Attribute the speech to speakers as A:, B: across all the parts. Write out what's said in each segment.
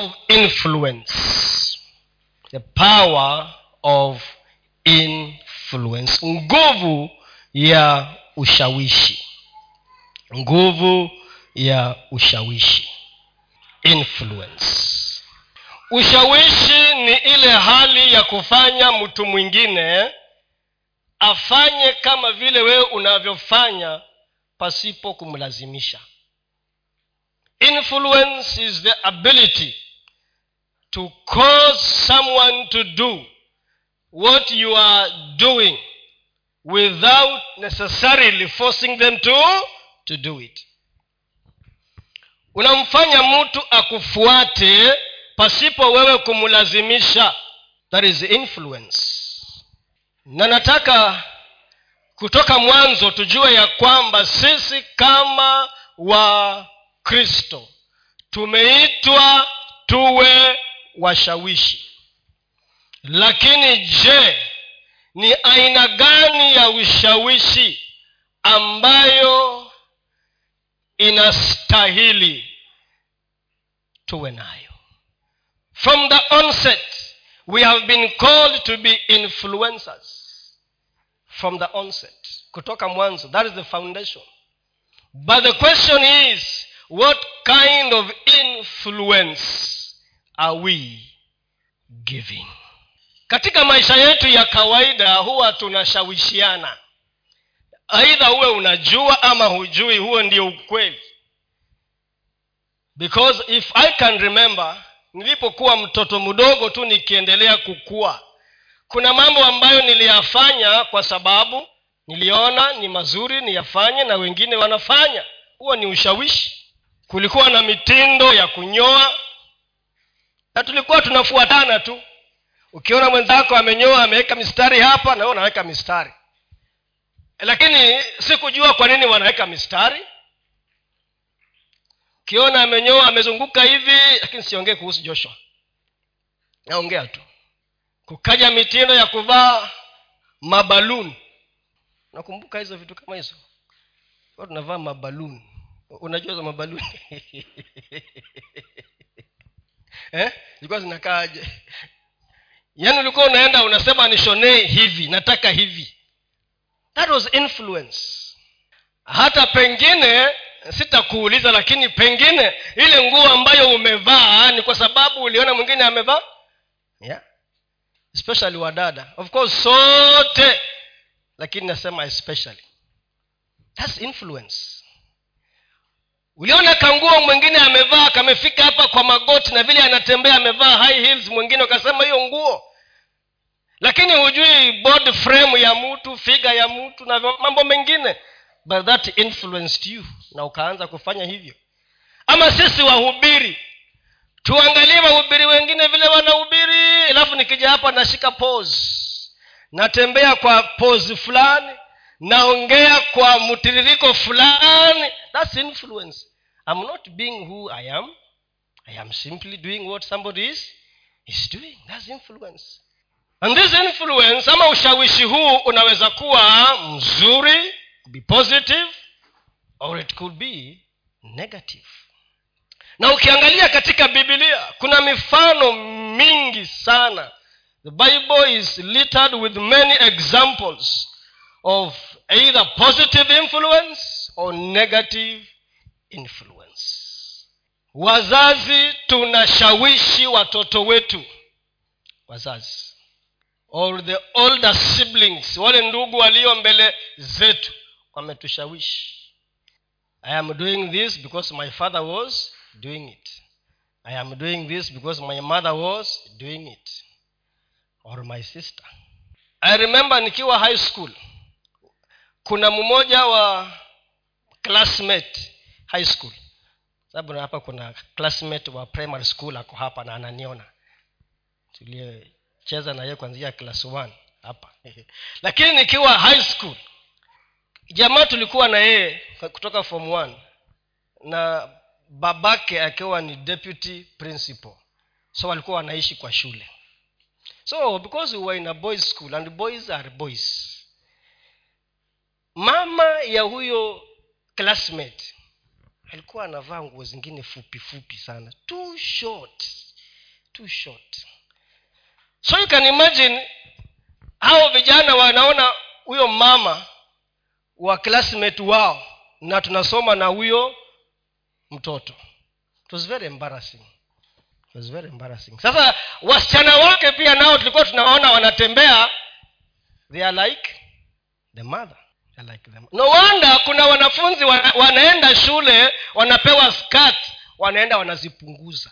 A: of influence. The power of influence. Nguvu ya ushawishi. Nguvu ya ushawishi. Influence. Ushawishi ni ile hali ya kufanya mtu mwingine afanye kama vile wewe unavyofanya pasipo kumlazimisha. Influence is the ability to cause someone to do what you are doing without necessarily forcing them to to do it. Unamfanya mtu akufuate pasipo wewe kumlazimisha. That is influence. Na nataka kutoka mwanzo tujue ya kwamba sisi kama wa kristo tumeitwa tuwe washawishi. Lakini je ni aina gani ya ushawishi ambayo inastahili tuwe nayo? From the onset we have been called to be influencers. From the onset kutoka mwanzo that is the foundation. But the question is what kind of influence are we giving? Katika maisha yetu ya kawaida huwa tunashawishiana. Aidha uwe unajua ama hujui huo ndio ukweli. Because if i can remember nilipokuwa mtoto mdogo tu nikiendelea kukua kuna mambo ambayo niliyafanya kwa sababu niliona ni mazuri niyafanye na wengine wanafanya. Huo ni ushawishi. Kulikuwa na mitindo ya kunyoa na tulikuwa tunafuatana tu. Ukiona mwenzako amenyoa ameweka mistari hapa na unaweka mistari. Lakini sikujua kwa nini wanaweka mistari. Ukiona amenyoa amezunguka hivi lakini siongee kuhusu joshua. Naongea tu. Kukaja mitindo ya kuvaa mabaluni nakumbuka hizo vitu kama hizo. Tunavaa mabaluni unajua za mabaluni eh? zinakaaje? Yaani ulikuwa unaenda unasema nishonee hivi nataka hivi. That was influence. Hata pengine sitakuuliza lakini pengine ile nguo ambayo umevaa ni kwa sababu uliona mwingine amevaa? Yeah. especially wadada of course sote. Lakini nasema especially. Thats influence uliona kanguo mwingine amevaa kamefika hapa kwa magoti na vile anatembea amevaa high heels mwingine ukasema hiyo nguo. Lakini hujui body frame ya mtu figa ya mtu na mambo mengine. But that influenced you na ukaanza kufanya hivyo. Ama sisi wahubiri tuangalie wahubiri wengine vile wanahubiri alafu nikija hapa nashika pose. Natembea kwa pose fulani naongea kwa mtiririko fulani. Thats influence. I'm not being who i am. I am simply doing what somebody is, is doing. Thats influence. And this influence ama ushawishi huu unaweza kuwa mzuri be positive or it could be negative. Na ukiangalia katika bibilia kuna mifano mingi sana. The bible is littered with many examples of either positive influence or negative influence. Wazazi tunashawishi watoto wetu wazazi or the older siblings wale ndugu walio mbele zetu wametushawishi. I am doing this because my father was doing it. I am doing this because my mother was doing it. Or my sister. I remember nikiwa high school kuna mmoja wa classmate high school. Sababu hapa kuna classmate wa primary school ako hapa na ananiona. Tuliyecheza na yeye kwanzia class one hapa. Lakini nikiwa high school jamaa tulikuwa na yeye kutoka form one na babake akiwa ni deputy principal. So walikuwa wanaishi kwa shule. So because we were in a boys school and boys are boys mama ya huyo classmate alikuwa anavaa nguo zingine fupi fupi sana. Too short. Too short. So you can imagine hao vijana wanaona huyo mama wa classmate wao na tunasoma na huyo mtoto. It was very embarrassing. It was very embarrassing. Sasa wasichana wake pia nao tulikuwa tunaona wanatembea. They are like the mother Wonder kuna wanafunzi wana, wanaenda shule wanapewa skirt wanaenda wanazipunguza.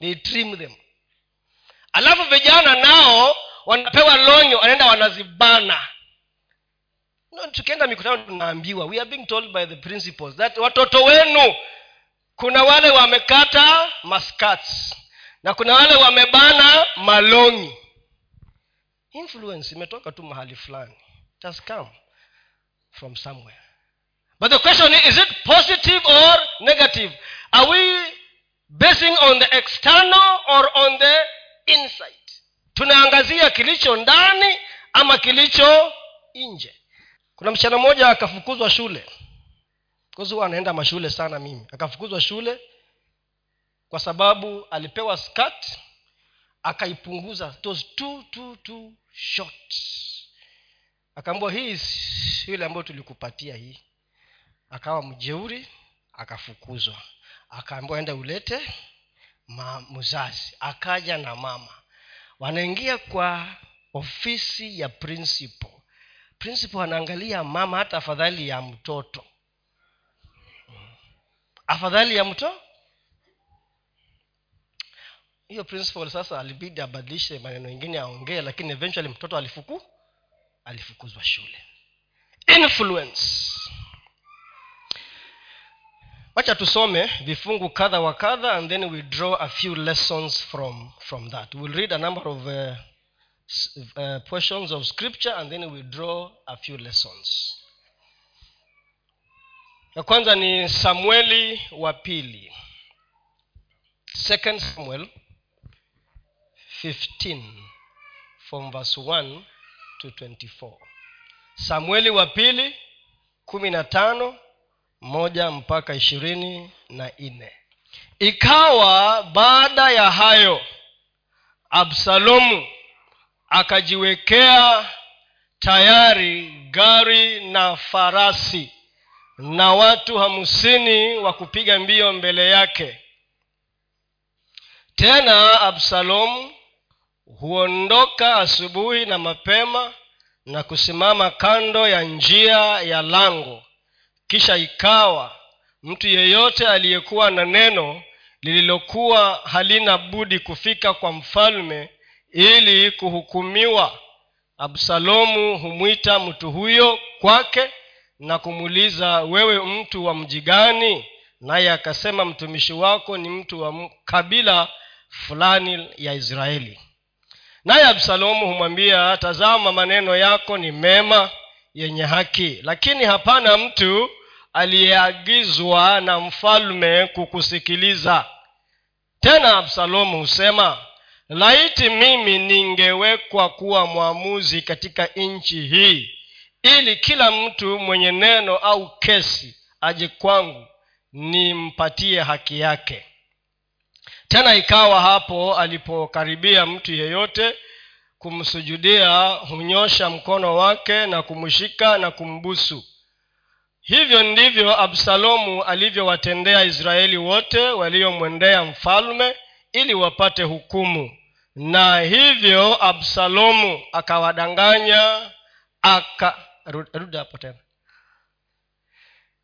A: They trim them. Alafu vijana nao wanapewa lonyo wanaenda wanazibana. No, tukienda mikutano tunaambiwa we are being told by the principals that watoto wenu kuna wale wamekata maskats na kuna wale wamebana malongi. Influence imetoka tu mahali fulani. It come from somewhere. But the question is, is it positive or negative? Are we basing on the external or on the inside? Tunaangazia kilicho ndani ama kilicho nje? Kuna msichana mmoja akafukuzwa shule. Huwa anaenda mashule sana mimi. Akafukuzwa shule kwa sababu alipewa skat akaipunguza. It was too, too, too short akaambua hii yule ambayo tulikupatia hii. Akawa mjeuri akafukuzwa. Akaambiwa enda ulete ma, mzazi. Akaja na mama. Wanaingia kwa ofisi ya principal. Principal anaangalia mama hata afadhali ya mtoto. Afadhali ya mto? Hiyo principal sasa alibidi abadilishe maneno ingine aongee lakini eventually mtoto alifuku alifukuzwa shule. Influence. Wacha tusome vifungu kadha wa kadha and then we draw a few lessons from from that. We'll read a number of uh, uh, portions of scripture and then we draw a few lessons. Ya kwanza ni samueli wa pili. Second samuel 15 from verse 1 to 24 samueli wa pili kumi na tano moja mpaka ishirini na nne. Ikawa baada ya hayo absalomu akajiwekea tayari gari na farasi na watu hamsini wa kupiga mbio mbele yake. Tena absalomu huondoka asubuhi na mapema na kusimama kando ya njia ya lango. Kisha ikawa mtu yeyote aliyekuwa na neno lililokuwa halina budi kufika kwa mfalme ili kuhukumiwa absalomu humwita mtu huyo kwake na kumuuliza wewe mtu wa mji gani? Naye akasema mtumishi wako ni mtu wa kabila fulani ya israeli naye absalomu humwambia tazama maneno yako ni mema yenye haki. Lakini hapana mtu aliyeagizwa na mfalme kukusikiliza. Tena absalomu husema laiti mimi ningewekwa kuwa mwamuzi katika nchi hii ili kila mtu mwenye neno au kesi aje kwangu nimpatie haki yake tena ikawa hapo alipokaribia mtu yeyote kumsujudia hunyosha mkono wake na kumshika na kumbusu. Hivyo ndivyo absalomu alivyowatendea israeli wote waliomwendea mfalme ili wapate hukumu. Na hivyo absalomu akawadanganya aka hapo tena.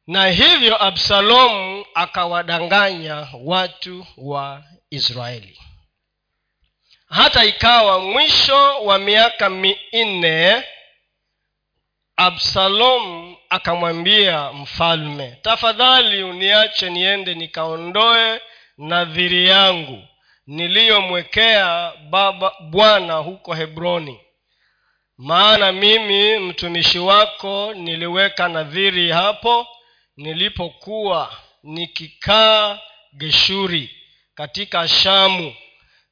A: Na hivyo absalomu akawadanganya watu wa israeli. Hata ikawa mwisho wa miaka minne absalomu akamwambia mfalme tafadhali uniache niende nikaondoe nadhiri yangu niliyomwekea baba bwana huko hebroni. Maana mimi mtumishi wako niliweka nadhiri hapo nilipokuwa nikikaa geshuri katika shamu.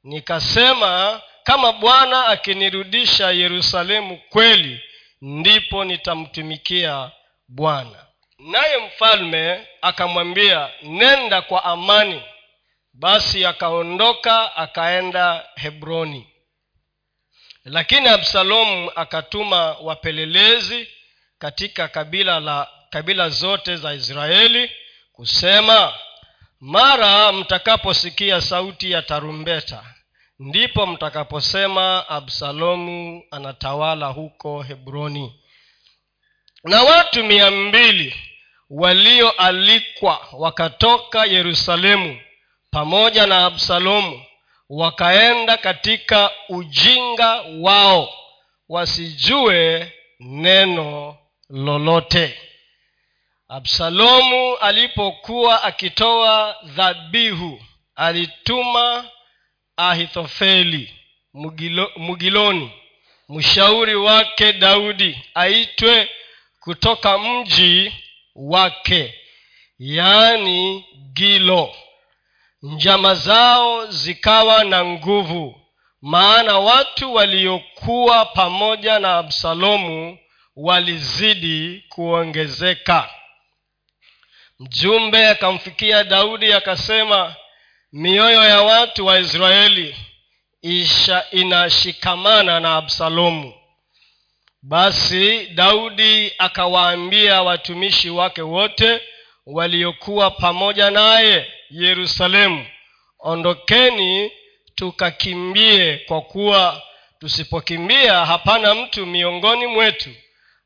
A: Nikasema kama bwana akinirudisha yerusalemu kweli ndipo nitamtumikia bwana. Naye mfalme akamwambia nenda kwa amani. Basi akaondoka akaenda hebroni. Lakini absalomu akatuma wapelelezi katika kabila la kabila zote za israeli kusema mara mtakaposikia sauti ya tarumbeta ndipo mtakaposema absalomu anatawala huko hebroni. Na watu mia mbili walioalikwa wakatoka yerusalemu pamoja na absalomu wakaenda katika ujinga wao wasijue neno lolote absalomu alipokuwa akitoa dhabihu alituma ahithofeli mugilo, mugiloni. Mshauri wake daudi aitwe kutoka mji wake yaani gilo. Njama zao zikawa na nguvu maana watu waliokuwa pamoja na absalomu walizidi kuongezeka mjumbe akamfikia daudi akasema mioyo ya watu wa israeli isha inashikamana na absalomu. Basi daudi akawaambia watumishi wake wote waliokuwa pamoja naye yerusalemu ondokeni tukakimbie kwa kuwa tusipokimbia hapana mtu miongoni mwetu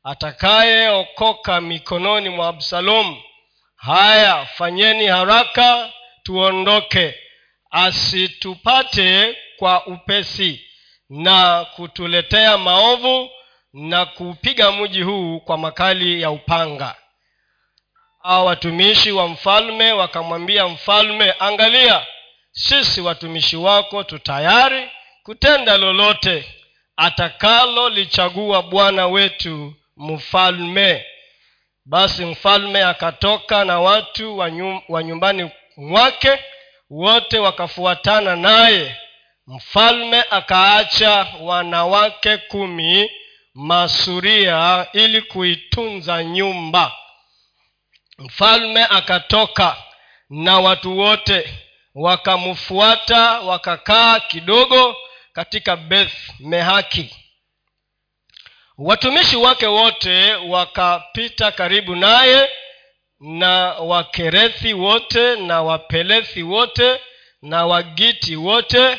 A: atakayeokoka mikononi mwa absalomu haya fanyeni haraka tuondoke. Asitupate kwa upesi na kutuletea maovu na kuupiga mji huu kwa makali ya upanga. Au watumishi wa mfalme wakamwambia mfalme angalia sisi watumishi wako tutayari kutenda lolote atakalolichagua bwana wetu mfalme basi mfalme akatoka na watu wa nyumbani mwake wote wakafuatana naye. Mfalme akaacha wanawake kumi masuria ili kuitunza nyumba. Mfalme akatoka na watu wote wakamfuata wakakaa kidogo katika beth mehaki watumishi wake wote wakapita karibu naye na wakerethi wote na wapelethi wote na wagiti wote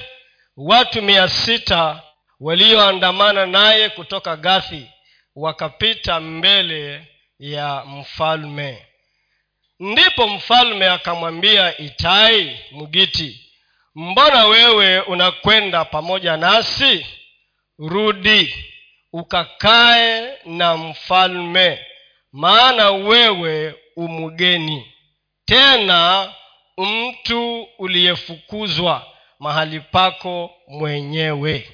A: watu mia sita walioandamana naye kutoka gathi wakapita mbele ya mfalme. Ndipo mfalme akamwambia itai mgiti mbona wewe unakwenda pamoja nasi? Rudi ukakae na mfalme maana wewe umgeni tena mtu uliyefukuzwa mahali pako mwenyewe.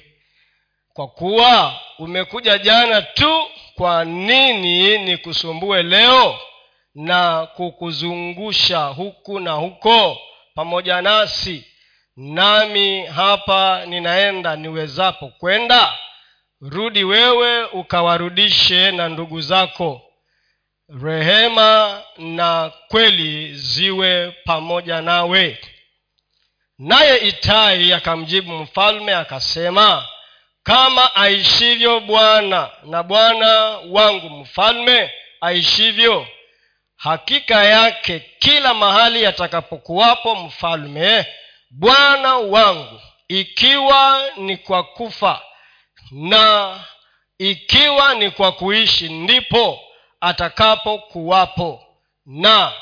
A: Kwa kuwa umekuja jana tu kwa nini nikusumbue leo na kukuzungusha huku na huko pamoja nasi? Nami hapa ninaenda niwezapo kwenda rudi wewe ukawarudishe na ndugu zako. Rehema na kweli ziwe pamoja nawe. Naye itai akamjibu mfalme akasema kama aishivyo bwana na bwana wangu mfalme aishivyo hakika yake kila mahali yatakapokuwapo mfalme bwana wangu ikiwa ni kwa kufa na ikiwa ni kwa kuishi ndipo atakapokuwapo na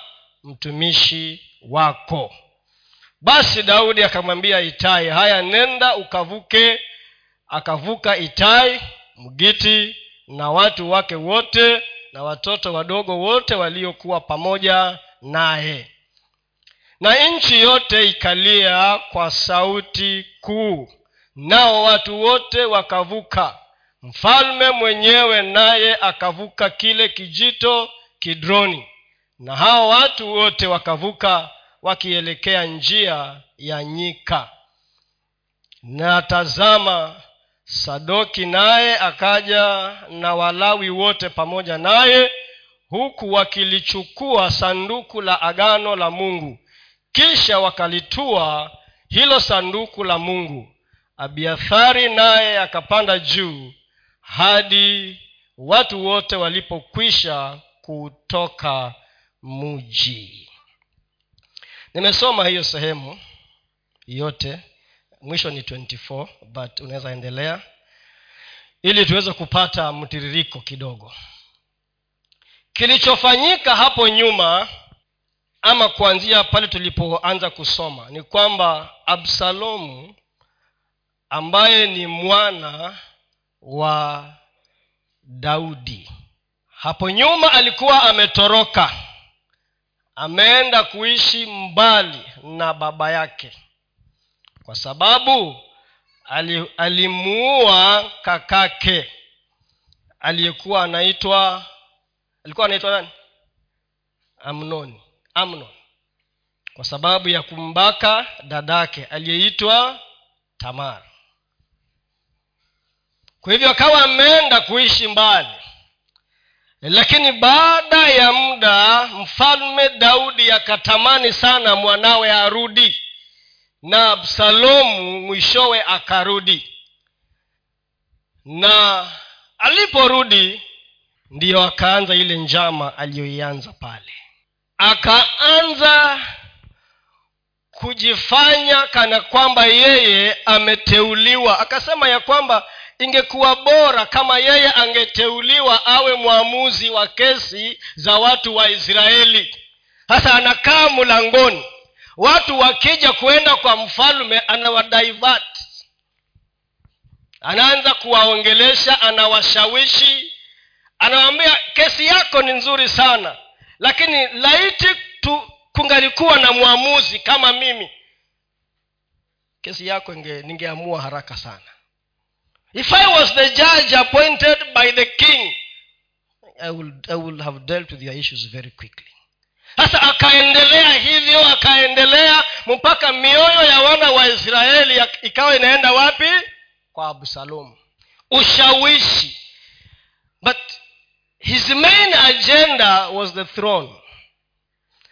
A: mtumishi wako. Basi daudi akamwambia itai haya nenda ukavuke. Akavuka itai mgiti na watu wake wote na watoto wadogo wote waliokuwa pamoja naye. Na nchi yote ikalia kwa sauti kuu nao watu wote wakavuka. Mfalme mwenyewe naye akavuka kile kijito kidroni. Na hao watu wote wakavuka wakielekea njia ya nyika. Na tazama sadoki naye akaja na walawi wote pamoja naye huku wakilichukua sanduku la agano la mungu. Kisha wakalitua hilo sanduku la mungu abiathari naye akapanda juu hadi watu wote walipokwisha kutoka muji. Nimesoma hiyo sehemu yote mwisho ni 24 but unaweza endelea ili tuweze kupata mtiririko kidogo. Kilichofanyika hapo nyuma ama kuanzia pale tulipoanza kusoma ni kwamba absalomu ambaye ni mwana wa daudi. Hapo nyuma alikuwa ametoroka. Ameenda kuishi mbali na baba yake. Kwa sababu alimuua kakake aliyekuwa anaitwa alikuwa anaitwa nani? Amnoni. Amnon kwa sababu ya kumbaka dadake aliyeitwa tamar kwa hivyo akawa ameenda kuishi mbali. Lakini baada ya muda mfalme daudi akatamani sana mwanawe arudi na absalomu mwishowe akarudi. Na aliporudi ndiyo akaanza ile njama aliyoianza pale. Akaanza kujifanya kana kwamba yeye ameteuliwa. Akasema ya kwamba ingekuwa bora kama yeye angeteuliwa awe mwamuzi wa kesi za watu wa israeli. Sasa anakaa mlangoni. Watu wakija kuenda kwa mfalme anawadaivat anaanza kuwaongelesha anawashawishi. Anawambia kesi yako ni nzuri sana lakini laiti tu kungalikuwa na mwamuzi kama mimi kesi yako ningeamua haraka sana if i was the judge appointed by the king i would, I would have dealt with your issues very quickly. Sasa akaendelea hivyo akaendelea mpaka mioyo ya wana wa israeli ikawa inaenda wapi? Kwa absalomu. Ushawishi. But his main agenda was the throne.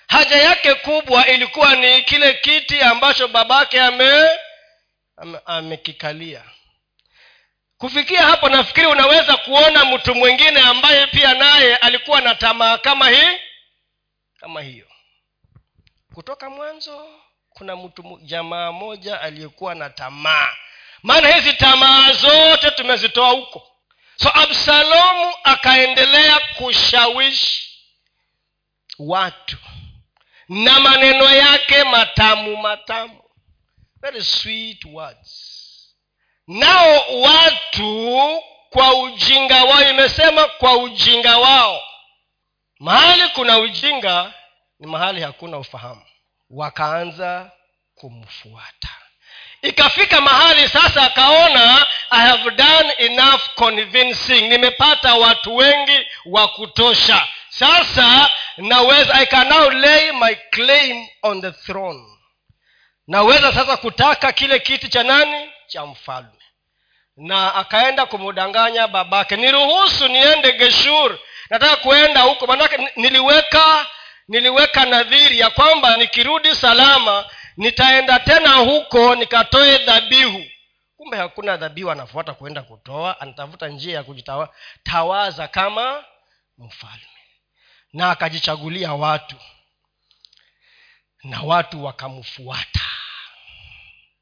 A: Haja yake kubwa ilikuwa ni kile kiti ambacho babake ame amekikalia. ame kufikia hapo nafikiri unaweza kuona mtu mwingine ambaye pia naye alikuwa na tamaa kama hii kama hiyo. Kutoka mwanzo kuna mtu jamaa moja aliyekuwa na tamaa. Maana hizi tamaa zote tumezitoa huko. So absalomu akaendelea kushawishi watu na maneno yake matamu matamu. Very sweet words nao watu kwa ujinga wao imesema kwa ujinga wao. Mahali kuna ujinga ni mahali hakuna ufahamu. Wakaanza kumfuata. Ikafika mahali sasa akaona i have done enough convincing. Nimepata watu wengi wa kutosha. Sasa naweza i can now lay my claim on the throne. Naweza sasa kutaka kile kiti cha nani? Cha mfalme na akaenda kumudanganya babake niruhusu niende geshur nataka kuenda huko. Manake niliweka niliweka nadhiri ya kwamba nikirudi salama nitaenda tena huko nikatoe dhabihu. Kumbe hakuna dhabihu anafuata kuenda kutoa anatafuta njia ya kujitawaza kama mfalme. Na akajichagulia watu na watu wakamfuata.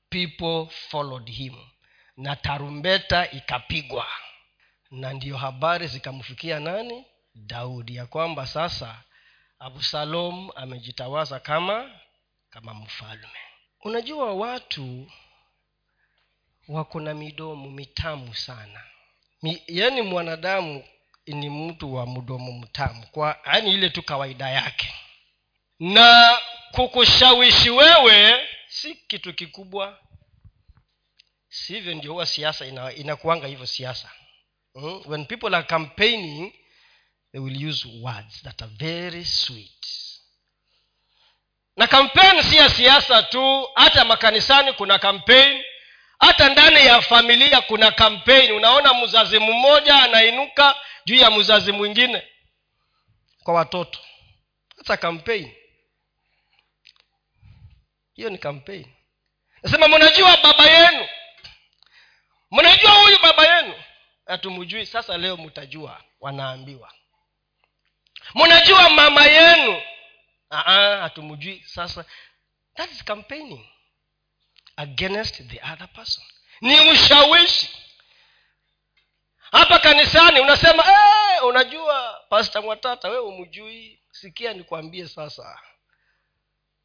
A: People followed him na tarumbeta ikapigwa. Na ndiyo habari zikamfikia nani? Daudi ya kwamba sasa absalom amejitawaza kama kama mfalme. Unajua watu wako na midomo mitamu sana. Mi, yaani mwanadamu ni mtu wa mdomo mtamu kwa yaani ile tu kawaida yake. Na kukushawishi wewe si kitu kikubwa sivyo ndio huwa siasa inakuanga hivyo siasa. Mm? when people are campaigning they will use words that are very sweet. Na kampeni si ya siasa tu hata makanisani kuna kampeni hata ndani ya familia kuna kampeni unaona mzazi mmoja anainuka juu ya mzazi mwingine kwa watoto. Hata kampeni hiyo ni kampeni nasema mnajua baba yenu mnajua huyu baba yenu? Hatumjui sasa leo mtajua wanaambiwa. Mnajua mama yenu? Hatumjui sasa. That is campaigning against the other person. Ni ushawishi. Hapa kanisani unasema hey, unajua pasta mwatata wewe umjui sikia nikwambie sasa.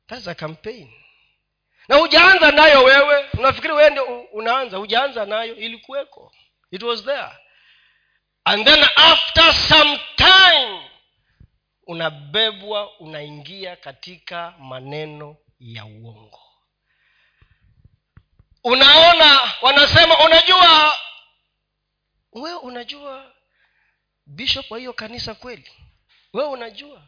A: That's a campaign na hujaanza nayo wewe. Unafikiri wewe ndio unaanza? Hujaanza nayo. Ilikuweko. It was there. And then after some time unabebwa unaingia katika maneno ya uongo. Unaona wanasema unajua wewe unajua bishop wa hiyo kanisa kweli? Wewe unajua?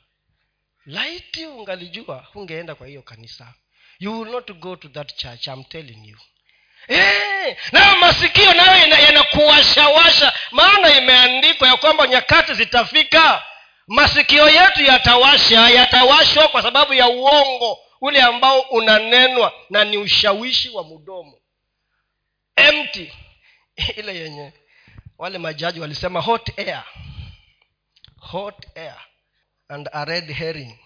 A: Laiti ungalijua hungeenda kwa hiyo kanisa you will not go to that church I'm telling you. Eh, nayo masikio nayo yanakuwashawasha. Maana imeandikwa ya kwamba nyakati zitafika masikio yetu yatawasha yatawashwa kwa sababu ya uongo ule ambao unanenwa na ni ushawishi wa mdomo empty. Ile yenye wale majaji walisema hot air. Hot air and a red herring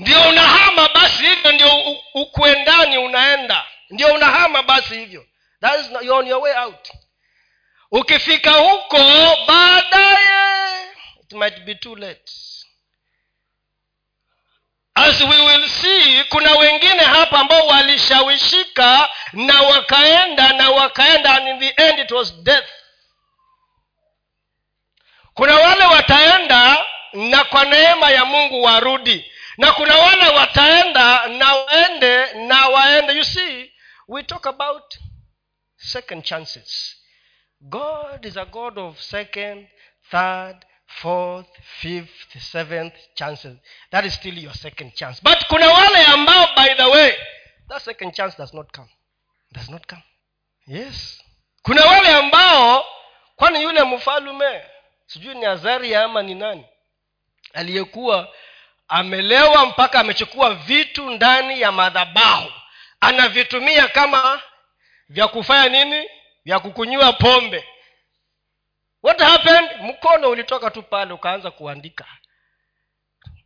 A: ndio unahama basi hivyo ndio ukuendani unaenda. Ndio unahama basi hivyo. That is on your way out. Ukifika huko baadaye it might be too late. As we will see kuna wengine hapa ambao walishawishika na wakaenda na wakaenda and in the end it was death. Kuna wale wataenda na kwa neema ya mungu warudi na kuna wale wataenda na waende na waende. You see we talk about second chances. God is a god of second third fourth fifth seventh chances. That is still your second chance. But kuna wale ambao by the way that second chance does not come. Does not come. Yes. Kuna wale ambao kwani yule mfalume sijui ni azaria ama ni nani aliyekuwa amelewa mpaka amechukua vitu ndani ya madhabahu. Anavitumia kama vya kufanya nini? Vya kukunywa pombe. What happened? Mkono ulitoka tu pale ukaanza kuandika.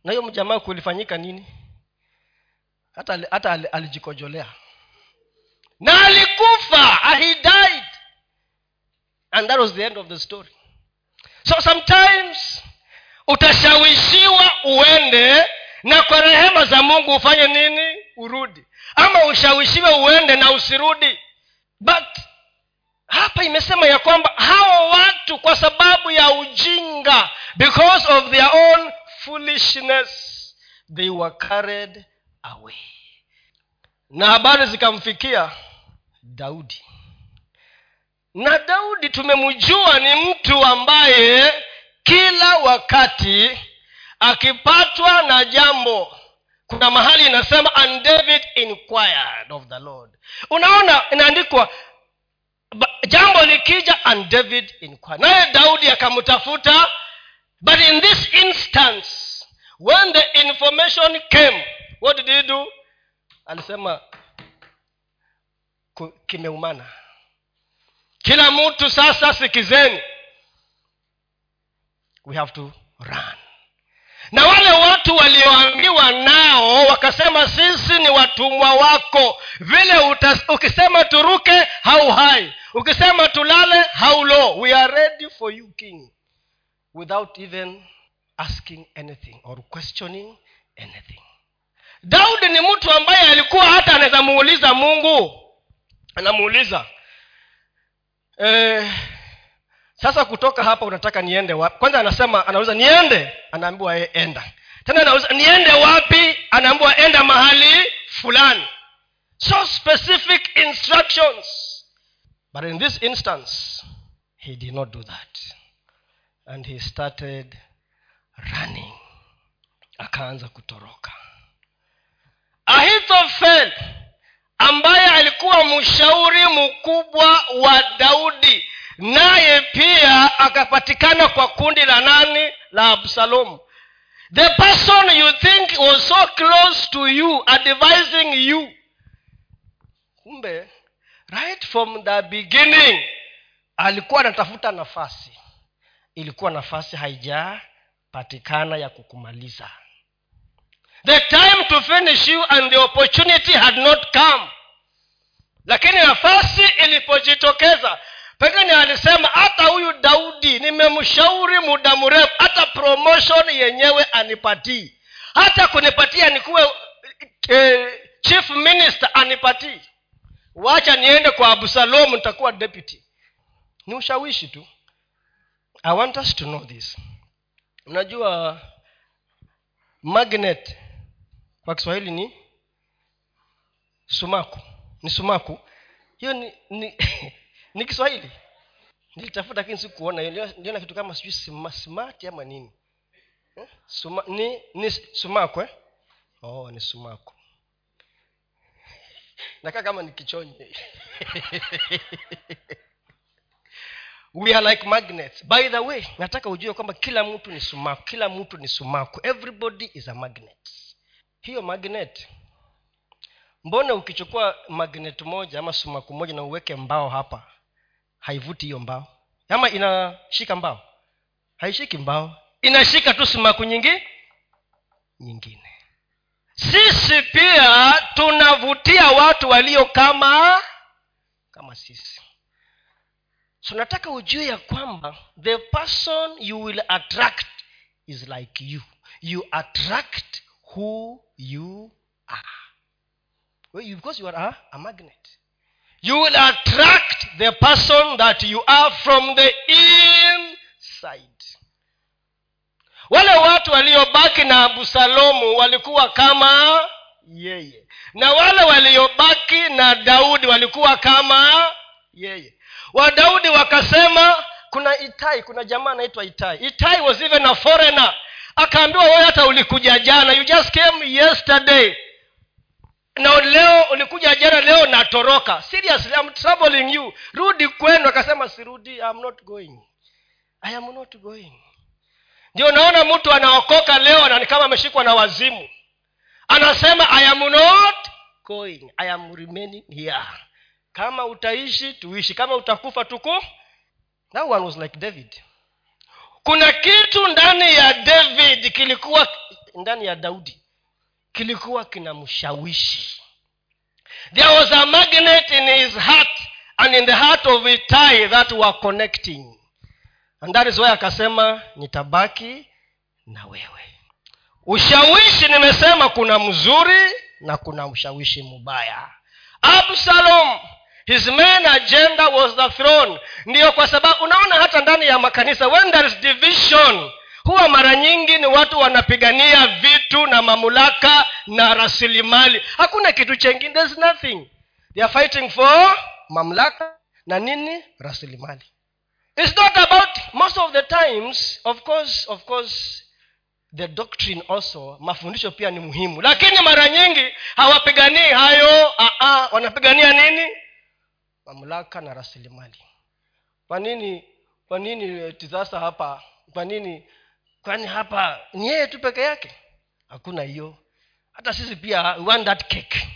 A: Na hiyo mjamaa kulifanyika nini? Hata hata alijikojolea. Na alikufa he died. And that was the end of the story. So sometimes utashawishiwa uende na kwa rehema za mungu ufanye nini? Urudi. Ama ushawishiwe uende na usirudi. But hapa imesema ya kwamba hawa watu kwa sababu ya ujinga because of their own foolishness they were carried away. Na habari zikamfikia daudi. Na daudi tumemjua ni mtu ambaye kila wakati akipatwa na jambo kuna mahali inasema and david inquired of the lord. Unaona inaandikwa jambo likija and david inquired. Naye daudi akamtafuta but in this instance when the information came what did he do? Alisema kimeumana. Kila mtu sasa sikizeni we have to run. Na wale watu walioambiwa nao wakasema sisi ni watumwa wako. Vile utas, ukisema turuke hau hai. Ukisema tulale haulo we are ready for you king. Without even asking anything or questioning anything. Daudi ni mtu ambaye alikuwa hata anaweza muuliza mungu. Anamuuliza eh, sasa kutoka hapa unataka niende wapi? Kwanza anasema anauliza niende? Anaambiwa e, enda. Tena anauliza niende wapi? Anaambiwa enda mahali fulani. So specific instructions. But in this instance he did not do that. And he started running. Akaanza kutoroka. Ahithofel ambaye alikuwa mshauri mkubwa wa daudi naye pia akapatikana kwa kundi la nani? La absalomu. The person you think was so close to you advising you. Kumbe right from the beginning alikuwa anatafuta nafasi. Ilikuwa nafasi haijapatikana ya kukumaliza. The time to finish you and the opportunity had not come. Lakini nafasi ilipojitokeza pengine alisema hata huyu daudi nimemshauri muda mrefu hata promotion yenyewe anipatii. Hata kunipatia nikuwe eh, chief minister anipatii. Wacha niende kwa absalomu nitakuwa deputy. Ni ushawishi tu. I want us to know this. Unajua magnet kwa kiswahili ni sumaku. Ni sumaku. Hiyo ni ni, ni kiswahili. Nilitafuta lakini sikuona. Niliona kitu kama sijui smart ama nini. Eh? Suma, ni ni sumako eh? oh ni sumako nakaa kama nikichonye we are like magnets. By the way nataka ujue kwamba kila mtu ni sumaku kila mtu ni sumaku everybody is a magnet. Hiyo magnet mbona ukichukua magnet moja ama sumaku moja na uweke mbao hapa haivuti hiyo mbao. Ama inashika mbao? Haishiki mbao. Inashika tu sumaku nyingi nyingine. Sisi pia tunavutia watu walio kama kama sisi. So nataka ujue ya kwamba the person you will attract is like you. You attract who you are. Because you are a, a magnet you will attract the person that you are from the inside. Wale watu waliobaki na abusalomu walikuwa kama yeye. Na wale waliobaki na daudi walikuwa kama yeye. Wadaudi wakasema kuna itai kuna jamaa anaitwa itai. Itai was even a foreigner. Akaambiwa wewe hata ulikuja jana. You just came yesterday na leo ulikuja jana leo natoroka. Seriously I'm troubling you. Rudi kwenu. Akasema sirudi I'm not going. I am not going. Ndio naona mtu anaokoka leo na ni kama ameshikwa na wazimu. Anasema i am not going. I am remaining here. Kama utaishi tuishi. Kama utakufa tuku that one was like david. Kuna kitu ndani ya david kilikuwa ndani ya daudi kilikuwa kinamshawishi. There was a magnet in his heart and in the heart of itai that were connecting. And that is why akasema nitabaki na wewe. Ushawishi nimesema kuna mzuri na kuna ushawishi mbaya absalom his main agenda was the throne. Ndiyo kwa sababu unaona hata ndani ya makanisa when there is division huwa mara nyingi ni watu wanapigania vitu na mamlaka na rasilimali. Hakuna kitu chengine there's nothing. They are fighting for mamlaka na nini? Rasilimali. It's not about most of the times of course of course the doctrine also mafundisho pia ni muhimu. Lakini mara nyingi hawapiganii hayo aa, wanapigania nini? Mamlaka na rasilimali. Kwa nini kwa nini sasa hapa kwa nini kwani hapa ni yeye tu peke yake? Hakuna hiyo. Hata sisi pia want that cake.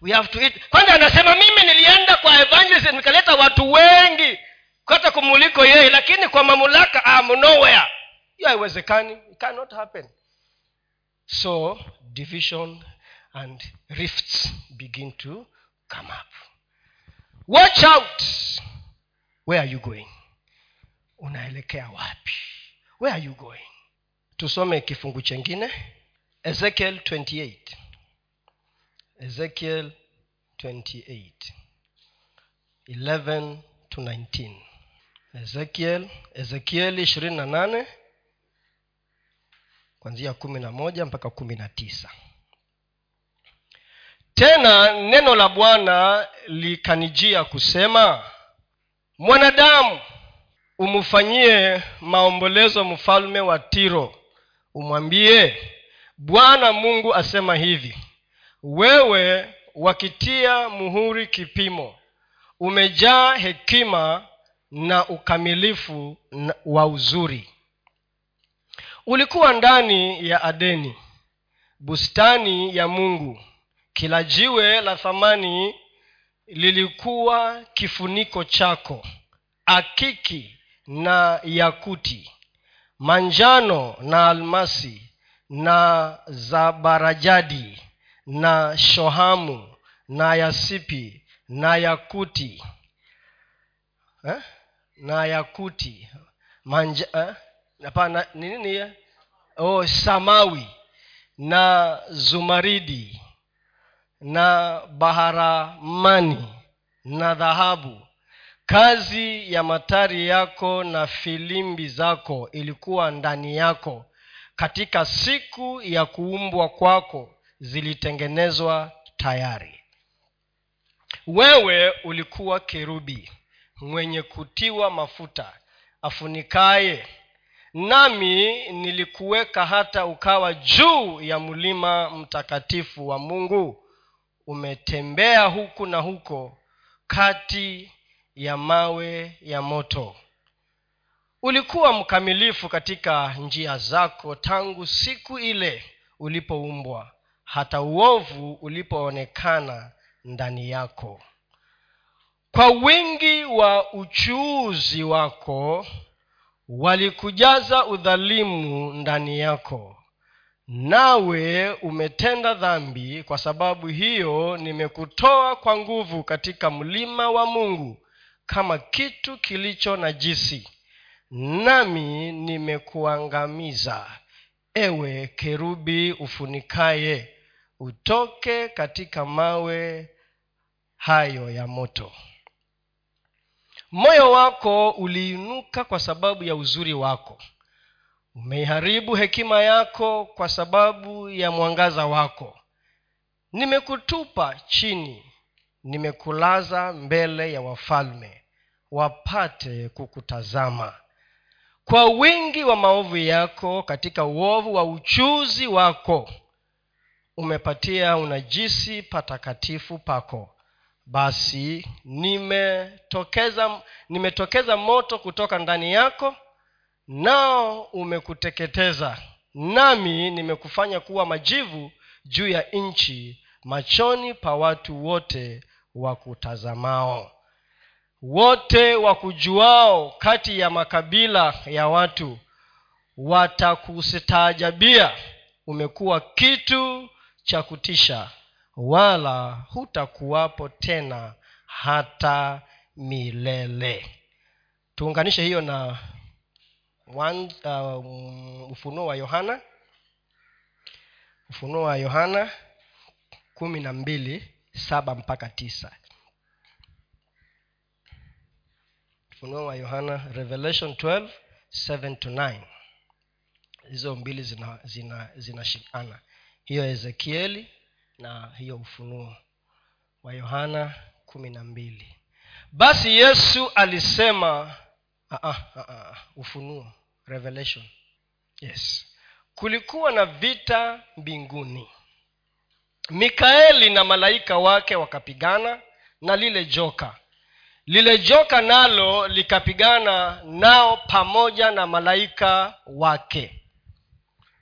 A: We have to eat. Kwani anasema mimi nilienda kwa evangelism nikaleta watu wengi hata kumuliko yeye lakini kwa mamlaka am nowhere. Hiyo haiwezekani. Cannot happen. So division and rifts begin to come up. Watch out. Where are you going? Unaelekea wapi? Where are you going tusome kifungu chengine. Ezekiel 28 ezekiel 28 11 to 19 ezekiel na nane kwanzia kumi na moja mpaka kumi na tisa. Tena neno la bwana likanijia kusema mwanadamu umfanyie maombolezo mfalme wa tiro umwambie bwana mungu asema hivi wewe wakitia muhuri kipimo umejaa hekima na ukamilifu wa uzuri. Ulikuwa ndani ya adeni bustani ya mungu. Kila jiwe la thamani lilikuwa kifuniko chako akiki na yakuti manjano na almasi na zabarajadi na shohamu na yasipi na yakuti eh? na yakuti manja eh? hapana nini oh, samawi na zumaridi na baharamani na dhahabu kazi ya matari yako na filimbi zako ilikuwa ndani yako. Katika siku ya kuumbwa kwako zilitengenezwa tayari. Wewe ulikuwa kerubi mwenye kutiwa mafuta afunikaye. Nami nilikuweka hata ukawa juu ya mlima mtakatifu wa mungu. Umetembea huku na huko kati ya mawe ya moto. Ulikuwa mkamilifu katika njia zako tangu siku ile ulipoumbwa hata uovu ulipoonekana ndani yako. Kwa wingi wa uchuuzi wako walikujaza udhalimu ndani yako. Nawe umetenda dhambi kwa sababu hiyo nimekutoa kwa nguvu katika mlima wa mungu kama kitu kilicho najisi nami nimekuangamiza ewe kerubi ufunikaye utoke katika mawe hayo ya moto. Moyo wako uliinuka kwa sababu ya uzuri wako. Umeiharibu hekima yako kwa sababu ya mwangaza wako. Nimekutupa chini nimekulaza mbele ya wafalme wapate kukutazama. Kwa wingi wa maovu yako katika uovu wa uchuzi wako umepatia unajisi patakatifu pako. Basi nimetokeza nimetokeza moto kutoka ndani yako nao umekuteketeza. Nami nimekufanya kuwa majivu juu ya nchi machoni pa watu wote wakutazamao. Wote wakujuao kati ya makabila ya watu watakustaajabia umekuwa kitu cha kutisha wala hutakuwapo tena hata milele. Tuunganishe hiyo na uh, ufunuo wa yohana. Ufunuo wa yohana kumi na mbili saba mpaka tisa. Ufunuo wa yohana revelation 12 7 to 9 hizo mbili zinashikana zina, zina, zina hiyo ezekieli na hiyo ufunuo wa yohana kumi na mbili. Basi yesu alisema aa, ah, ah, ah, ufunuo revelation. Yes. Kulikuwa na vita mbinguni mikaeli na malaika wake wakapigana na lile joka. Lile joka nalo likapigana nao pamoja na malaika wake.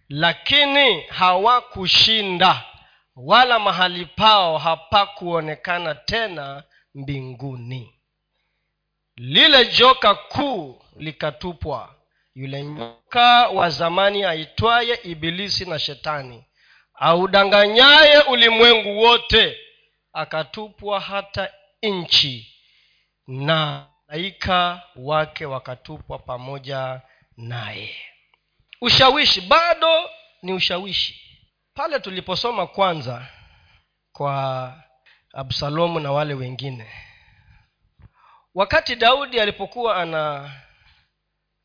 A: Lakini hawakushinda wala mahali pao hapakuonekana tena mbinguni. Lile joka kuu likatupwa. Yule nyoka wa zamani aitwaye ibilisi na shetani audanganyaye ulimwengu wote akatupwa hata nchi na malaika wake wakatupwa pamoja naye. Ushawishi bado ni ushawishi. Pale tuliposoma kwanza kwa absalomu na wale wengine wakati daudi alipokuwa ana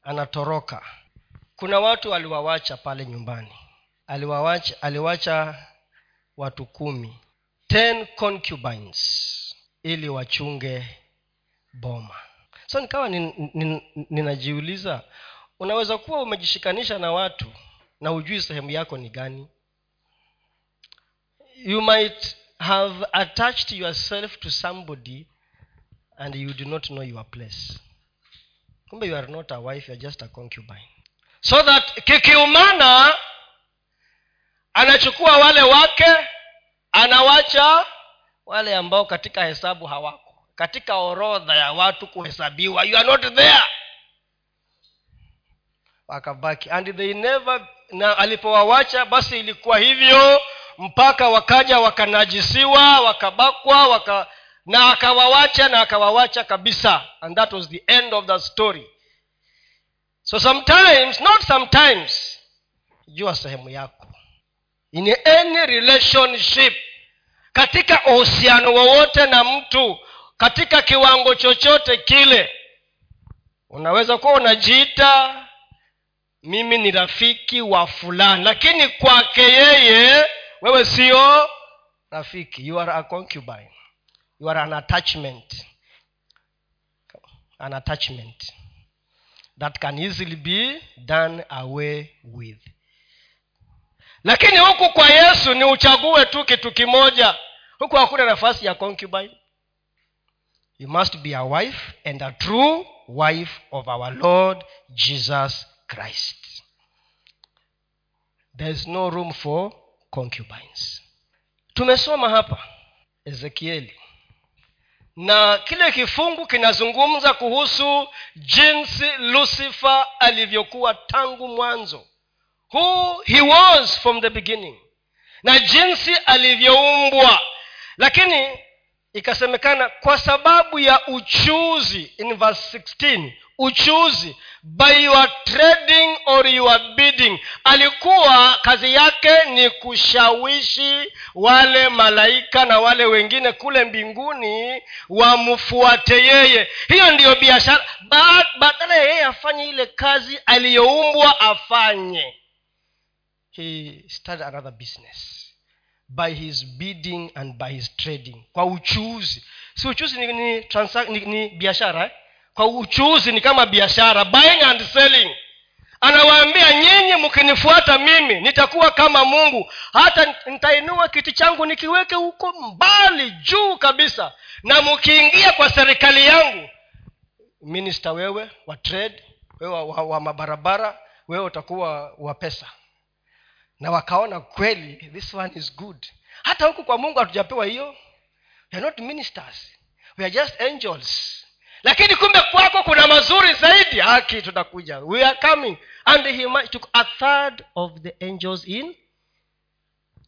A: anatoroka kuna watu aliwawacha pale nyumbani aliwawacha aliwacha watu kumi. Ten concubines ili wachunge boma. So nikawa ninajiuliza nin, nin, unaweza kuwa umejishikanisha na watu na hujui sehemu yako ni gani? You might have attached yourself to somebody and you do not know your place. Kumbe you are not a wife you are just a concubine. So that kikiumana anachukua wale wake anawacha wale ambao katika hesabu hawako. Katika orodha ya watu kuhesabiwa you are not there. Wakabaki. And they never na alipowawacha basi ilikuwa hivyo mpaka wakaja wakanajisiwa wakabakwa waka na akawawacha na akawawacha kabisa. And that was the end of the story. So sometimes not sometimes jua sehemu yako in any relationship katika uhusiano wowote na mtu katika kiwango chochote kile unaweza kuwa unajiita mimi ni rafiki wa fulani. Lakini kwake yeye wewe sio rafiki. You are a concubine. You are an attachment. An attachment that can easily be done away with lakini huku kwa yesu ni uchague tu kitu kimoja. Huku hakuna nafasi ya concubine. You must be a wife and a true wife of our lord jesus christ. There is no room for concubines. Tumesoma hapa ezekieli. Na kile kifungu kinazungumza kuhusu jinsi lucifer alivyokuwa tangu mwanzo who he was from the beginning. Na jinsi alivyoumbwa. Lakini ikasemekana kwa sababu ya uchuzi in verse 16 uchuzi by your trading or your bidding alikuwa kazi yake ni kushawishi wale malaika na wale wengine kule mbinguni wamfuate yeye. Hiyo ndiyo biashara. Badala ya yeye afanye ile kazi aliyoumbwa afanye he started another business by his bidding and by his trading. Kwa uchuzi. Si uchuzi ni, ni, ni, ni biashara eh? kwa uchuzi ni kama biashara buying and selling. Anawaambia nyinyi mkinifuata mimi nitakuwa kama mungu. Hata nitainua kiti changu nikiweke huko mbali juu kabisa. Na mkiingia kwa serikali yangu minista wewe wa trade wewe wa, wa, wa mabarabara wewe utakuwa wa pesa na wakaona kweli this one is good. Hata huku kwa mungu hatujapewa hiyo. We are not ministers. We are just angels. Lakini kumbe kwako kuna mazuri zaidi. Haki tutakuja. We are coming. And he took a third of the angels in.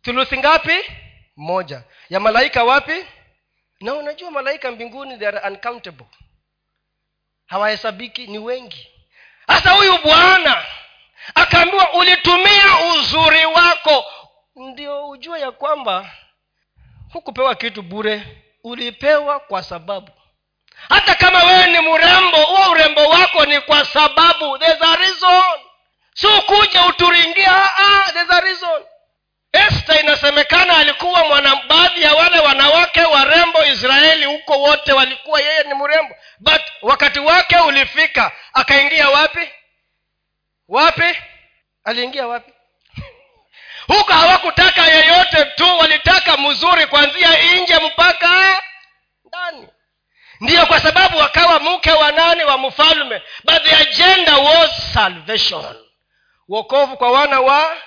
A: Thuluthi ngapi? Moja. Ya malaika wapi? Na unajua malaika mbinguni they are uncountable. Hawahesabiki ni wengi. Hasa huyu bwana akaambiwa ulitumia uzuri wako. Ndio ujue ya kwamba hukupewa kitu bure ulipewa kwa sababu. Hata kama wewe ni mrembo huo urembo wako ni kwa sababu. There's si ukuja uturingia ah, ah, esta inasemekana alikuwa mwana baadhi ya wale wanawake warembo israeli huko wote walikuwa yeye ni mrembo. But wakati wake ulifika akaingia wapi wapi? Aliingia wapi? Huko hawakutaka yeyote tu walitaka mzuri kuanzia nje mpaka ndani. Ndiyo kwa sababu wakawa mke wa nane wa mfalme. But the agenda was salvation. Wokovu kwa wana wa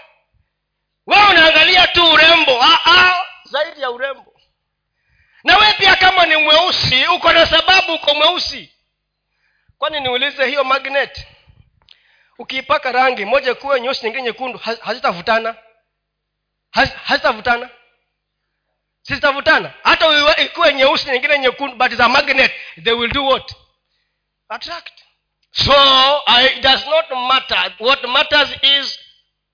A: wa unaangalia tu urembo. Aa, ah, ah, zaidi ya urembo. Na we pia kama ni mweusi uko na sababu uko mweusi. Kwani niulize hiyo magnet ukiipaka rangi moja kuwe nyeusi nyingine nyekundu hazitavutana. Hazitavutana. Sizitavutana. Hata ikuwe nyeusi nyingine nyekundu but za magnet. They will do what? Attract. So I, it does not matter. What matters is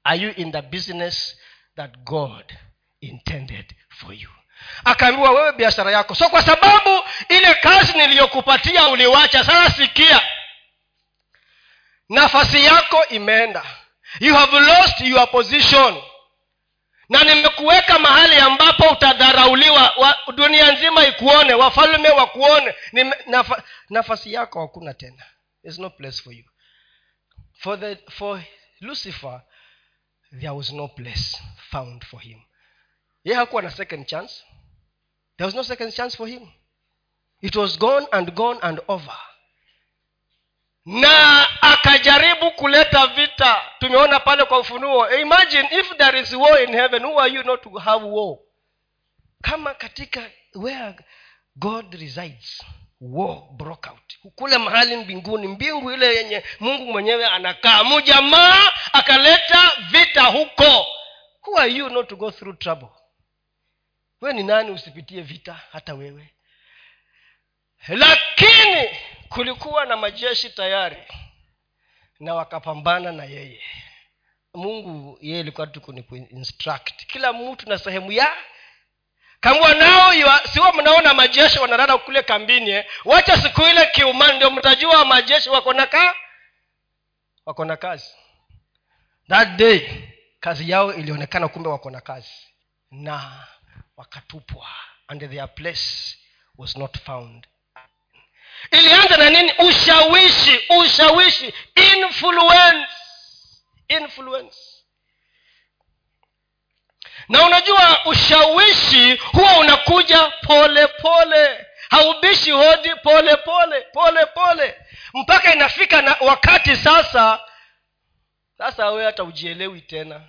A: are you in the business that god intended for you? Akaambiwa wewe biashara yako. So kwa sababu ile kazi niliyokupatia uliwacha. Sasa sikia nafasi yako imeenda. You have lost your position. Na nimekuweka mahali ambapo utadharauliwa. Wa, dunia nzima ikuone wafalme wakuone. Nafa, nafasi yako hakuna tena. There's no place for you. For, the, for lucifer there was no place found for him. Ye hakuwa na second chance. There was no second chance for him. It was gone and gone and over na akajaribu kuleta vita. Tumeona pale kwa ufunuo imagine if there is war in heaven who are you not to have war? Kama katika where god resides war broke out. Kule mahali mbinguni mbingu ile yenye mungu mwenyewe anakaa. Mujamaa akaleta vita huko. Who are you not to go through trouble? We ni nani usipitie vita hata wewe? Lakini kulikuwa na majeshi tayari na wakapambana na yeye. Mungu yeye ilikuwa tu instruct kila mtu na sehemu ya kambwa nao siwa mnaona majeshi wanalala kule kambini eh? wacha siku ile kiumani ndio mtajua majeshi wako na kaa wako na kazi. That day kazi yao ilionekana kumbe wako na kazi. Na wakatupwa and their place was not found ilianza na nini? Ushawishi ushawishi. Influence. Influence. Na unajua ushawishi huwa unakuja pole pole. Haubishi hodi pole pole pole pole. Mpaka inafika na wakati sasa sasa wewe hata ujielewi tena.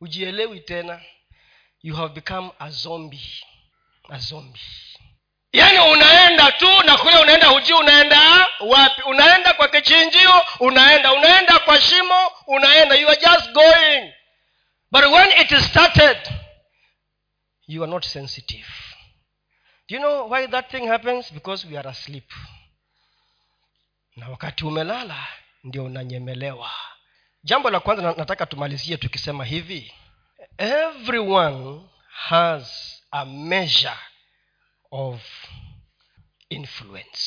A: Ujielewi tena. You have become a zombie. A zombie yaani unaenda tu na kule unaenda hujui unaenda wapi. Unaenda kwa kichinjio unaenda unaenda kwa shimo unaenda. You are just going. But when it started you are not sensitive. Do you know why that thing happens? Because we are asleep. Na wakati umelala ndio unanyemelewa. Jambo la kwanza nataka tumalizie tukisema hivi. Everyone has a measure of influence.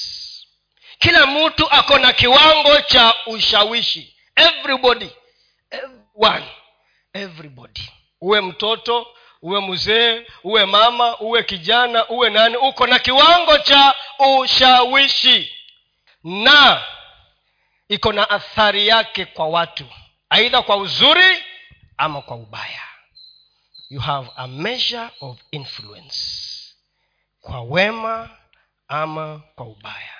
A: Kila mtu ako na kiwango cha ushawishi. Everybody everyone everybody. Uwe mtoto uwe mzee uwe mama uwe kijana uwe nani uko na kiwango cha ushawishi. Na iko na athari yake kwa watu aidha kwa uzuri ama kwa ubaya. You have a measure of influence kwa wema ama kwa ubaya.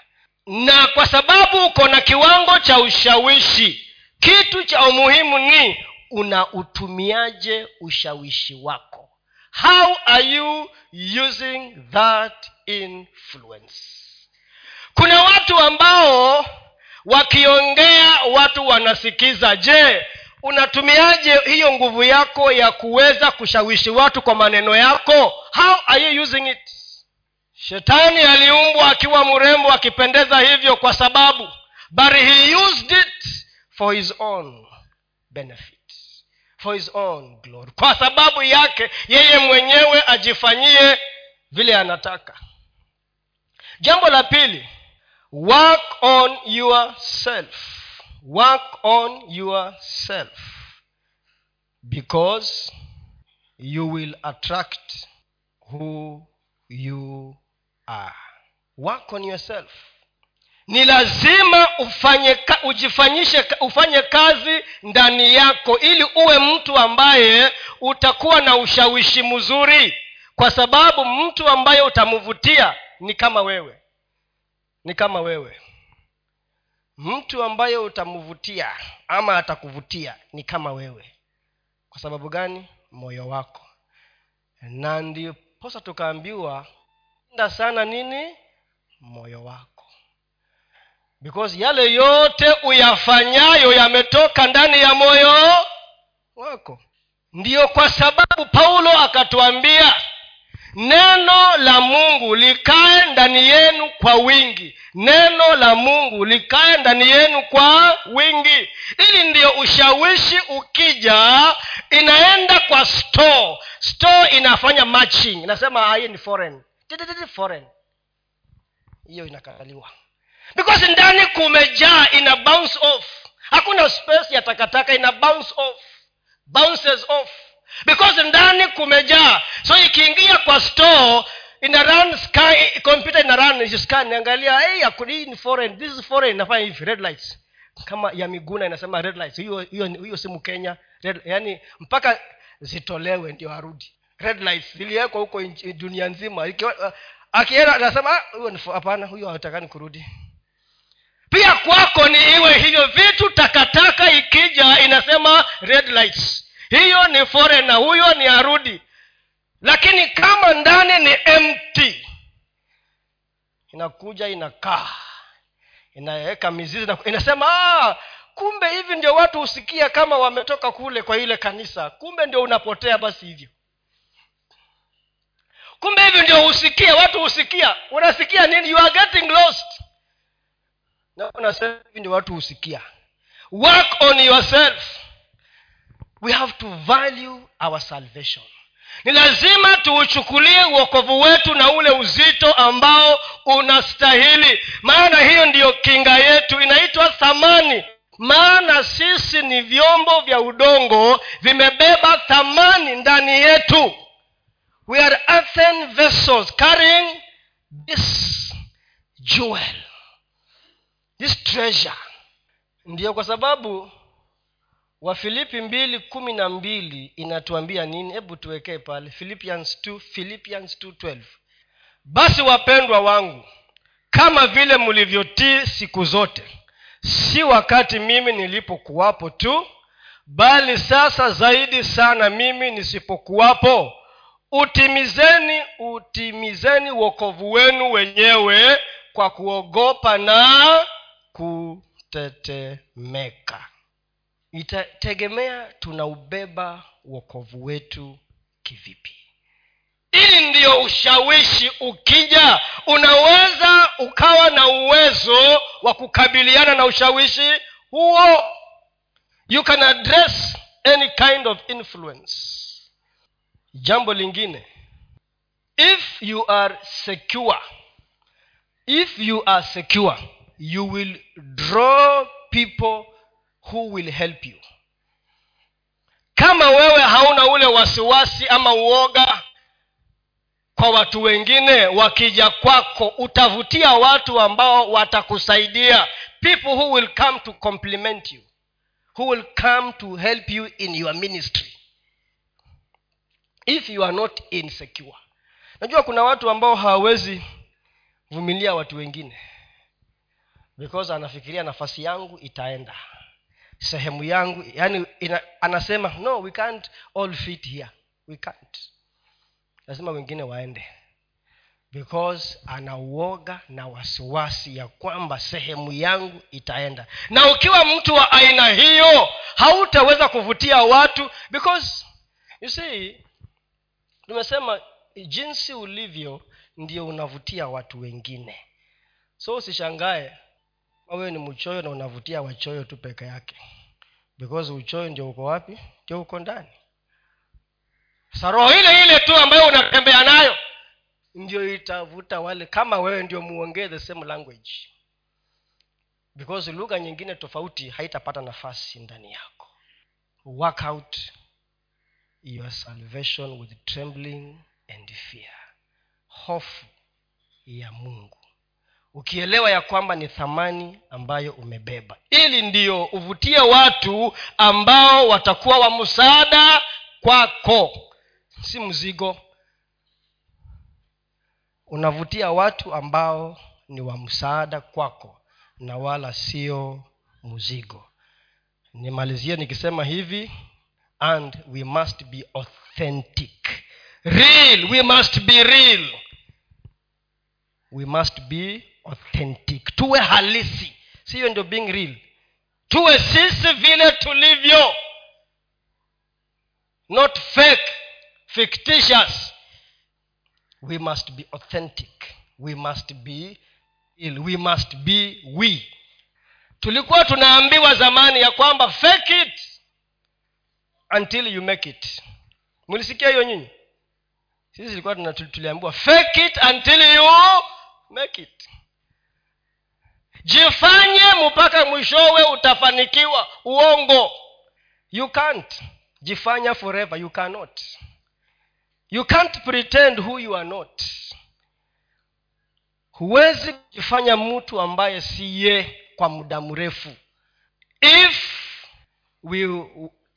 A: Na kwa sababu uko na kiwango cha ushawishi kitu cha umuhimu ni unautumiaje ushawishi wako. How are you using that influence? Kuna watu ambao wakiongea watu wanasikiza je unatumiaje hiyo nguvu yako ya kuweza kushawishi watu kwa maneno yako? How are you using it shetani aliumbwa akiwa mrembo akipendeza hivyo kwa sababu but he used it for his own benefit for his own glory. Kwa sababu yake yeye mwenyewe ajifanyie vile anataka. Jambo la pili work on yourself. Work on yourself. Because you will attract who you are work on yourself. Ni lazima ufanye ujifanyishe ufanye kazi ndani yako ili uwe mtu ambaye utakuwa na ushawishi mzuri. Kwa sababu mtu ambaye utamvutia ni kama wewe. Ni kama wewe. Mtu ambaye utamvutia ama atakuvutia ni kama wewe. Kwa sababu gani? Moyo wako. Na ndiposa tukaambiwa nda sana nini? Moyo wako. Because yale yote uyafanyayo yametoka ndani ya moyo wako. Ndiyo kwa sababu paulo akatuambia neno la mungu likae ndani yenu kwa wingi. Neno la mungu likae ndani yenu kwa wingi. Ili ndiyo ushawishi ukija inaenda kwa store. Store inafanya matching. Inasema hii ni foreign foreign. Hiyo inakataliwa because ndani kumejaa ina bounce off. Hakuna space ya takataka ina bounce off. Bounces off. Because ndani kumejaa. So ikiingia kwa store ina run sky computer ina run scan angalia hey, hii foreign this is foreign. Nafanya hivi red lights. Kama ya miguna inasema red lights. Hiyo hiyo hiyo simu kenya. Red, yani mpaka zitolewe ndio arudi red lights. Ziliwekwa huko dunia nzima. Akienda anasema ah, hapana huyo hatakani kurudi. Pia kwako ni iwe hivyo vitu takataka ikija inasema red lights. Hiyo ni forena huyo ni arudi. Lakini kama ndani ni empty inakuja inakaa inaweka mizizi inasema ah, kumbe hivi ndio watu husikia kama wametoka kule kwa ile kanisa. Kumbe ndio unapotea basi hivyo kumbe hivyo ndio husikia watu husikia. Unasikia nini? You are getting lost. Na unasema hivi ndio watu husikia. Work on yourself. We have to value our salvation. Ni lazima tuuchukulie uokovu wetu na ule uzito ambao unastahili. Maana hiyo ndiyo kinga yetu. Inaitwa thamani. Maana sisi ni vyombo vya udongo vimebeba thamani ndani yetu we are earthen vessels carrying this jewel this treasure. Ndiyo kwa sababu wafilipi mbili kumi na mbili inatuambia nini? Hebu tuwekee pale philippians 2, philippians 2, basi wapendwa wangu kama vile mlivyotii siku zote si wakati mimi nilipokuwapo tu bali sasa zaidi sana mimi nisipokuwapo utimizeni utimizeni uokovu wenu wenyewe kwa kuogopa na kutetemeka. Itategemea tunaubeba uokovu wetu kivipi. Ili ndiyo ushawishi. Ukija unaweza ukawa na uwezo wa kukabiliana na ushawishi huo. You can address any kind of influence jambo lingine. If you are secure if you are secure you will draw people who will help you. Kama wewe hauna ule wasiwasi ama uoga kwa watu wengine wakija kwako utavutia watu ambao watakusaidia. People who will come to compliment you who will come to help you in your ministry if you are not insecure. Najua kuna watu ambao hawawezi vumilia watu wengine. Because anafikiria nafasi yangu itaenda. Sehemu yangu yani ina, anasema no we can't all fit here. We can't. Lazima wengine waende. Because anauoga na wasiwasi ya kwamba sehemu yangu itaenda. Na ukiwa mtu wa aina hiyo hautaweza kuvutia watu because you see tumesema jinsi ulivyo ndio unavutia watu wengine. So usishangae wewe ni mchoyo na unavutia wachoyo tu peke yake. Because uchoyo ndio uko wapi? Ndio uko ndani. Sa roho ile ile tu ambayo unatembea nayo ndio itavuta wale kama wewe ndio muongee the same language. Because lugha nyingine tofauti haitapata nafasi ndani yako. Work out your salvation with trembling and fear. Hofu ya mungu. Ukielewa ya kwamba ni thamani ambayo umebeba. Ili ndio uvutie watu ambao watakuwa wa msaada kwako. Si mzigo. Unavutia watu ambao ni wa msaada kwako na wala sio mzigo. Nimalizie nikisema hivi and we must be authentic. Real we must be real. We must be authentic. Tuwe halisi. Siyo ndio being real. Tuwe sisi vile tulivyo. Not fake fictitious. We must be authentic. We must be real. we must be we. Tulikuwa tunaambiwa zamani ya kwamba fake it until you make it. Mlisikia hiyo nyinyi? Sisi ilikuwa tuliambiwa fake it until you make it. Jifanye mpaka mwishowe utafanikiwa. Uongo. You can't. Jifanya forever. You cannot. You can't pretend who you are not. Huwezi kujifanya mtu ambaye siye kwa muda mrefu. If we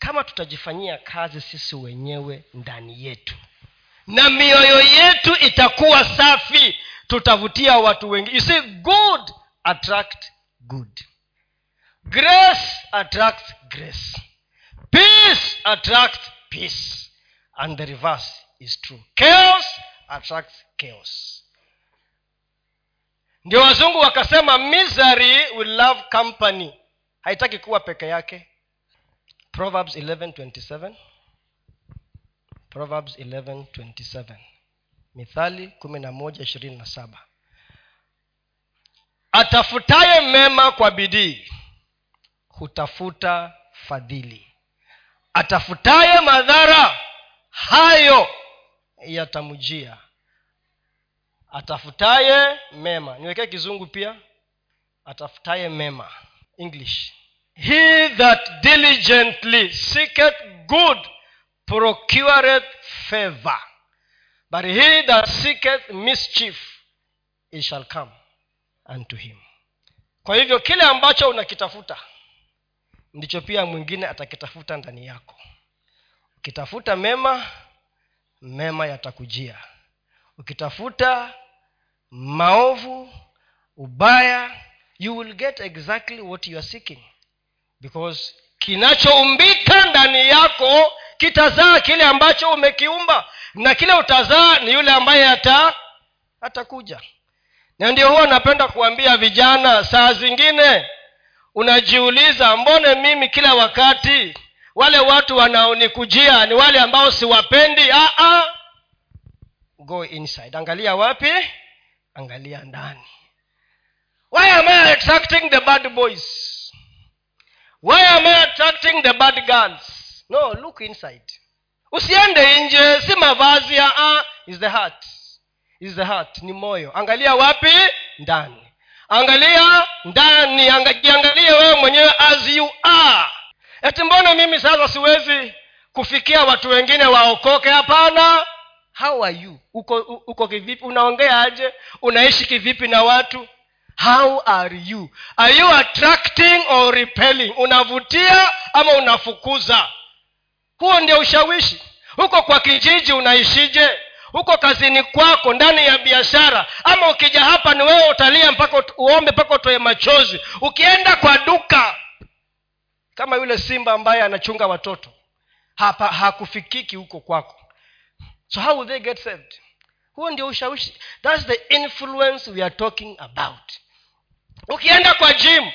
A: kama tutajifanyia kazi sisi wenyewe ndani yetu. Na mioyo yetu itakuwa safi tutavutia watu wengi. You see good attract good. Grace attracts grace. Peace attracts peace. And the reverse is true. Chaos attracts chaos. Ndio wazungu wakasema misery will love company. Haitaki kuwa peke yake proverbs 11:27 proverbs 11:27 mithali kumi na moja ishirini na saba. Atafutaye mema kwa bidii hutafuta fadhili. Atafutaye madhara hayo yatamjia. Atafutaye mema. Niwekee kizungu pia. Atafutaye mema. English he that diligently seeketh good procureth favor. But he that seeketh mischief it shall come unto him. Kwa hivyo kile ambacho unakitafuta ndicho pia mwingine atakitafuta ndani yako. Ukitafuta mema mema yatakujia. Ukitafuta maovu ubaya you will get exactly what you are seeking because kinachoumbika ndani yako kitazaa kile ambacho umekiumba na kile utazaa ni yule ambaye ata atakuja. Na ndio huwa napenda kuambia vijana saa zingine unajiuliza mbone mimi kila wakati wale watu wanaonikujia ni wale ambao siwapendi? Ah. go inside. Angalia wapi? Angalia ndani. Why am i the bad boys why am i attracting the bad guns? No look inside. Usiende nje si mavazi ya ah, is the heart. Is the heart ni moyo. Angalia wapi? Ndani. Angalia ndani. Jiangalie wewe mwenyewe as you are. Eti mbona mimi sasa siwezi kufikia watu wengine waokoke? Hapana. How are you? Uko uko kivipi? Unaongea aje? Unaishi kivipi na watu how are you? Are you attracting or repelling? Unavutia ama unafukuza? Huo ndio ushawishi. Huko kwa kijiji unaishije? Huko kazini kwako ndani ya biashara ama ukija hapa ni wewe utalia mpaka uombe mpaka utoe machozi. Ukienda kwa duka kama yule simba ambaye anachunga watoto hapa hakufikiki huko kwako. So how will they get saved huo ndio ushawishi. Thats the influence we are talking about ukienda kwa jim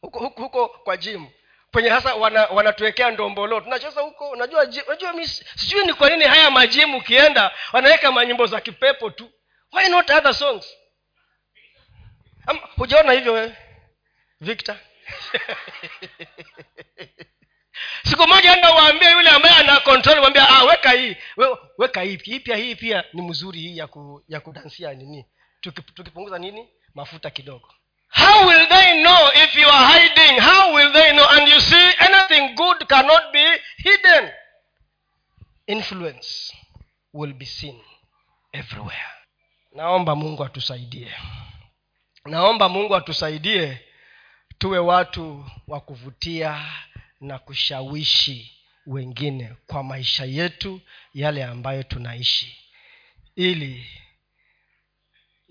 A: huko, huko, huko kwa jim kwenye hasa wanatuwekea wana ndombolo. Tunacheza huko unajua unajua sijui ni kwa nini haya majimu ukienda wanaweka manyimbo za kipepo tu. Why not other songs? Hujaona hivyo wewe victor? Siku moja enda waambie yule ambaye ana control wambia ah, weka hii we, weka hii hii pia hii pia ni mzuri hii ya, ku, ya kudansia nini? Tukipunguza nini? Mafuta kidogo how will they know if you are hiding? How will they know? And you see anything good cannot be hidden. Influence will be seen everywhere. Naomba mungu atusaidie. Naomba mungu atusaidie tuwe watu wa kuvutia na kushawishi wengine kwa maisha yetu yale ambayo tunaishi. Ili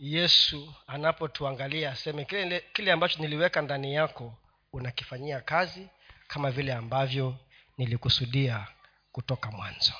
A: yesu anapotuangalia aseme kile, kile ambacho niliweka ndani yako unakifanyia kazi kama vile ambavyo nilikusudia kutoka mwanzo